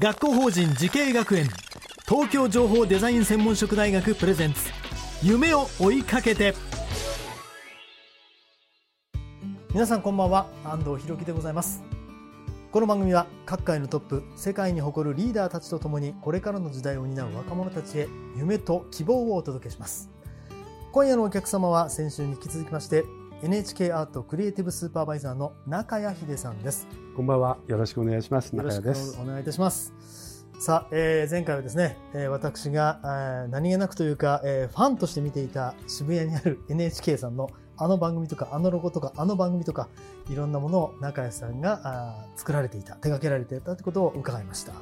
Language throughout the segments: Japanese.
学校法人慈恵学園。東京情報デザイン専門職大学プレゼンツ。夢を追いかけて。皆さんこんばんは。安藤博樹でございます。この番組は各界のトップ世界に誇るリーダーたちとともにこれからの時代を担う若者たちへ夢と希望をお届けします。今夜のお客様は先週に引き続きまして NHK アートクリエイティブスーパーバイザーの中谷秀さんですこんばんは。よろしくお願いします。よろしく中谷です。お願いいたしますさあ、えー前回はですね、えー私が、えー何気なくというか、えーファンとして見ていた渋谷にある NHK さんのあの番組とかあのロゴとかあの番組とかいろんなものを中谷さんがあー作られていた手掛けられていたということを伺いました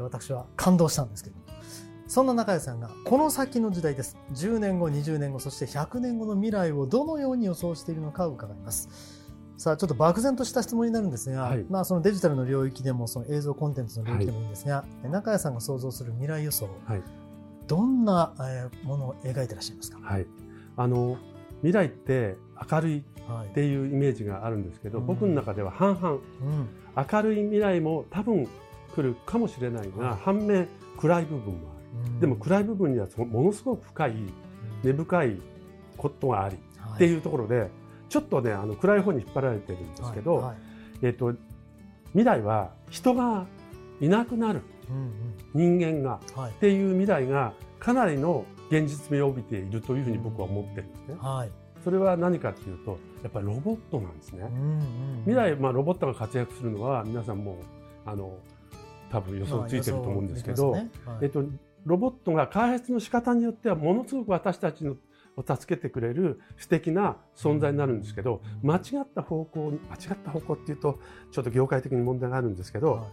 私は感動したんですけどそんな中谷さんがこの先の時代です。10年後20年後そして100年後の未来をどのように予想しているのかを伺います。さあちょっと漠然とした質問になるんですが、はい。まあそのデジタルの領域でもその映像コンテンツの領域でもいいんですが、中谷さんが想像する未来予想、はい。どんなえーものを描いてらっしゃいますか、はい。あの、未来って明るいはい。っていうイメージがあるんですけど、うん。僕の中では半々。うん。明るい未来も多分来るかもしれないが、はい。反面暗い部分もある。うん。でも暗い部分にはそものすごく深い根深いことがあり、はい。っていうところで、ちょっとね、あの暗い方に引っ張られてるんですけど、えっと、未来は人がいなくなるうん人間がっていう未来がかなりの現実味を帯びているというふうに僕は思ってるんですね。はい。それは何かというとやっぱりロボットなんですね。未来、まあ、ロボットが活躍するのは皆さんもあの多分予想ついてると思うんですけど、えっと、ロボットが開発の仕方によってはものすごく私たちのを助けてくれる素敵な存在になるんですけど間違った方向に間違った方向っていうとちょっと業界的に問題があるんですけど、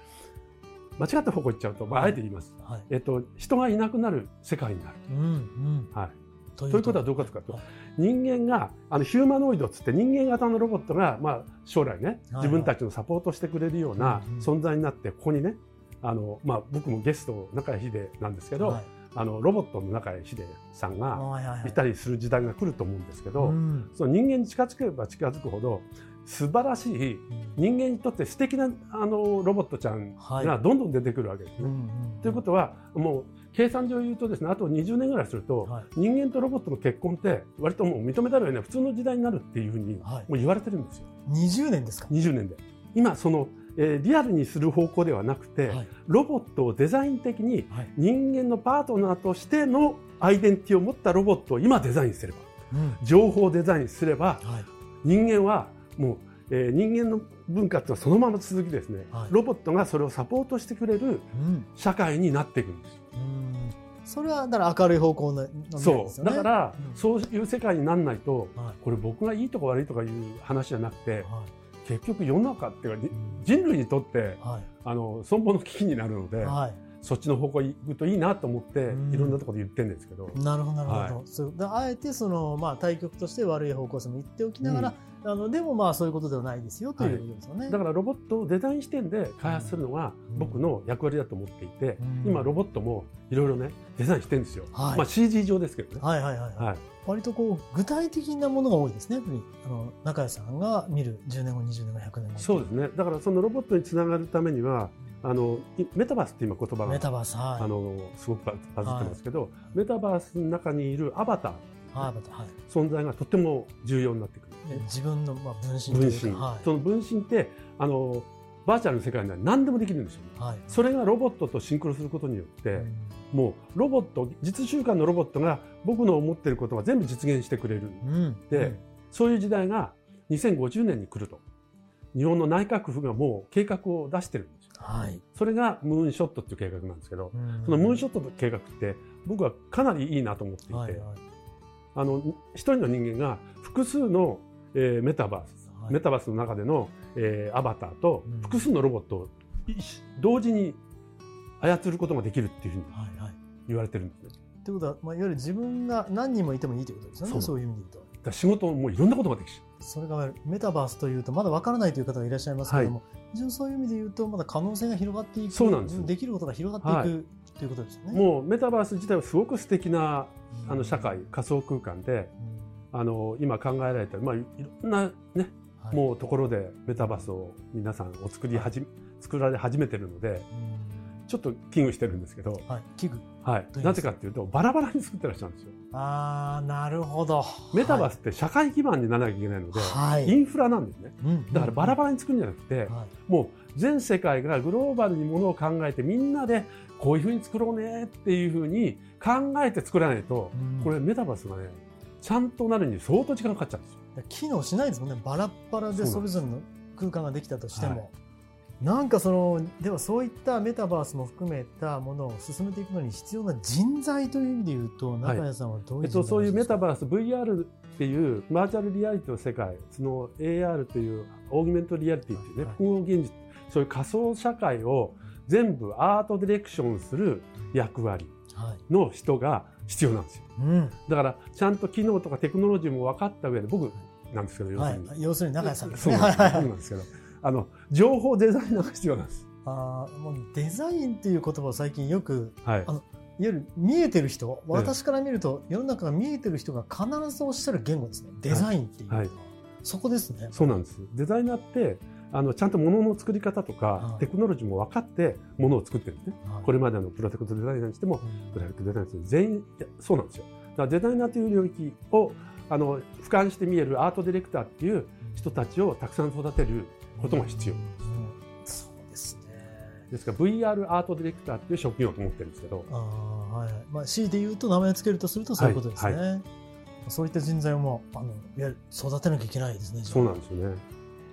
間違った方向行っちゃうと、まあ、あえて言います、はい。えっと、人がいなくなる世界になる。うんうん。はい。とと？いうことはどういうことかとはい。人間があのヒューマノイドっつって人間型のロボットが、まあ、将来ねはい自分たちのサポートしてくれるような存在になってここにねあの、まあ、僕もゲスト中谷秀なんですけど、はい。あのロボットの中谷秀さんがはいはいはい。いたりする時代が来ると思うんですけど、うん。その人間に近づけば近づくほど素晴らしいうん。人間にとって素敵なあのロボットちゃんはい。がどんどん出てくるわけですね。ということはもう計算上言うとですねあと20年ぐらいすると、はい。人間とロボットの結婚って割ともう認めたらよね普通の時代になるっていうふうにはい。もう言われてるんですよ。20年ですか？20年で。今その、えーリアルにする方向ではなくて、はい。ロボットをデザイン的にはい。人間のパートナーとしてのアイデンティティを持ったロボットを今デザインすればうん。情報デザインすればはい。人間はもう、えー人間の文化っていうのはそのまま続きですね、はい。ロボットがそれをサポートしてくれるうん。社会になっていくんですよ。うん。それはだから明るい方向のの未来そう、ですよね。だから、うん。そういう世界にならないと、はい。これ僕がいいとか悪いとかいう話じゃなくて、はい結局世の中っていうかに人類にとってはい。あの存亡の危機になるので、はいそっちの方向に行くといいなと思って、うん。いろんなところで言ってるんですけど、なるほどなるほど、はい。そあえてその、まあ、対局として悪い方向性も言っておきながら、あのでもまあそういうことではないですよということですよね。だからロボットをデザイン視点で開発するのがうん。僕の役割だと思っていて、うん。今ロボットもいろいろねデザインしてるんですよ、はい。まあ CG 上ですけどね、はいはいはい、はい。はい。割とこう具体的なものが多いですね。やっぱり。あの中谷さんが見る10年後20年後100年後そうですね。だからそのロボットにつながるためにはあのいメタバースって今言葉がメタバースはい。あのすごくババズってますけど、メタバースの中にいるアバター。はい。存在がとても重要になってくる。で自分のまあ分身と分身、はい。その分身ってあのバーチャルの世界では何でもできるんですよ、ね、はい。それがロボットとシンクロすることによって、もうロボット実習慣のロボットが僕の思ってることが全部実現してくれるうん。でそういう時代が2050年に来ると。日本の内閣府がもう計画を出してるんですよはい。それがムーンショットっていう計画なんですけどうんそのムーンショットの計画って僕はかなりいいなと思っていて、はいはいあの一人の人間が複数の、えーメタバース、はいメタバースの中での、えーアバターとうん複数のロボットを同時に操ることができるっていうふうにはいはい。言われてるんですね。ということは、まあ、いわゆる自分が何人もいてもいいということですよね。そういう意味で言うと。仕事もいろんなことができる。それがメタバースというとまだわからないという方がいらっしゃいますけれども、非常にそういう意味で言うとまだ可能性が広がっていくそうなんですよ。できることが広がっていく、ということですよね。もうメタバース自体はすごく素敵なうん。あの社会、仮想空間でうん。あの今考えられてる、まあ、いろんな、ねはい。もうところでメタバースを皆さんお作り始め、作られ始めてるのでちょっと危惧してるんですけど、うんはい、器具。はいなぜかっていうとバラバラに作ってらっしゃるんですよ。あー、なるほど。メタバース、スって社会基盤にならなきゃいけないので、はいインフラなんですね。うんだからバラバラ、ラに作るんじゃなくて、はいもう全世界がグローバルにものを考えてみんなでこういうふうに作ろうねっていうふうに考えて作らないと、うんこれメタバースがねちゃんとなるに相当時間かかっちゃうんですよ。機能しないですもんね。バラッバラでそれぞれの空間ができたとしても。はいなんかその、ではそういったメタバースも含めたものを進めていくのに必要な人材という意味で言うと、中谷さんはどういうえっと、そういうメタババース VR っていうバーチャルリアリティの世界その AR というオーギュメントリアリティっていうねはい複合現実そういう仮想社会を全部アートディレクションする役割はい。の人が必要なんですようん。だからちゃんと機能とかテクノロジーも分かった上で僕なんですけど要するに、はい。要するに中谷さんですね。そうなんですけど あの情報デザイナーが必要なんです。あーもうデザインっていう言葉を最近よくはい。あのいわゆる見えてる人え私から見ると世の中が見えてる人が必ずおっしゃる言語ですね。デザインっていうのは、はい。そこですね。そうなんです。デザイナーってあのちゃんと物の作り方とか、はい。テクノロジーも分かって物を作ってるんですね。はい。これまでのプロダクトデザイナーにしてもうん。グラフィックデザイナーにしても全員そうなんですよ。だからデザイナーという領域をあの俯瞰して見えるアートディレクターっていう人たちをたくさん育てることが必要。うん。そうですね。ですから VR アートディレクターっていう職業を持ってるんですけど、あーはい。まあ、強いて言うと名前を付けるとするとそういうことですね、はそういった人材をもうあのいわゆる育てなきゃいけないですねそうなんですよね。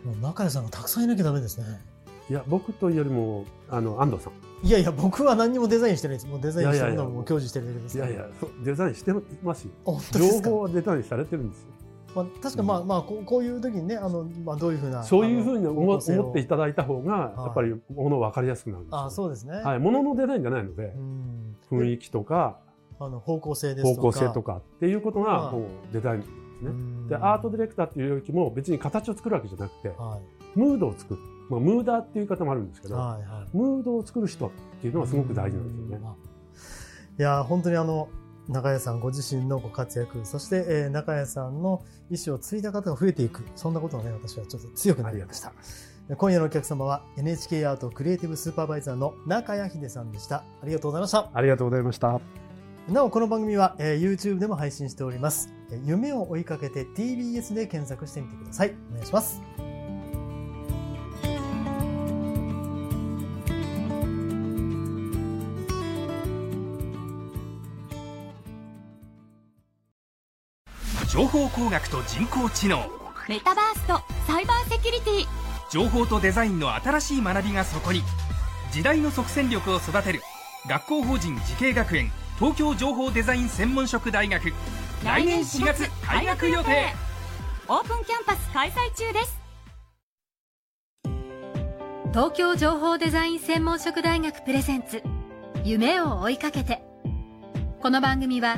もう中谷さんがたくさんいなきゃダメですね。いや僕というよりもあの安藤さん。いやいや僕は何にもデザインしてないです。もうデザインしてるのも享受してるだけですいやいやそうデザインしてますよ。情報はデザインされてるんですよ。まあ、確かまあまあこうこういう時にねあの、まあ、どういうふうなそういうふうに思っていただいた方が、はい。やっぱり物分かりやすくなるんですよ。あそうですね、はい、物のデザインじゃないのでう、ん。雰囲気とかあの方向性です方とか。向性とかっていうことはい。がもうデザインなんですね。うん。でアートディレクターっていう領域も別に形を作るわけじゃなくてはムードを作る、まあ、ムーダーっていう言い方もあるんですけいど、はいはい。ムードを作る人っていうのはすごく大事なんですよね。うん。いや本当にあの中谷さんご自身のご活躍そして、えー中谷さんの意思を継いだ方が増えていく。そんなことがね私はちょっと強くなりました。今夜のお客様は NHK アートクリエイティブスーパーバイザーの中谷秀さんでした。ありがとうございました。ありがとうございました。なおこの番組は、えー YouTube でも配信しております、えー夢を追いかけて TBS で検索してみてください。お願いします情報工学と人工知能。メタバースとサイバーセキュリティ。情報とデザインの新しい学びがそこに。時代の即戦力を育てる。学校法人慈恵学園。東京情報デザイン専門職大学。来年4月開学予定。オープンキャンパス開催中です。東京情報デザイン専門職大学プレゼンツ。夢を追いかけて。この番組は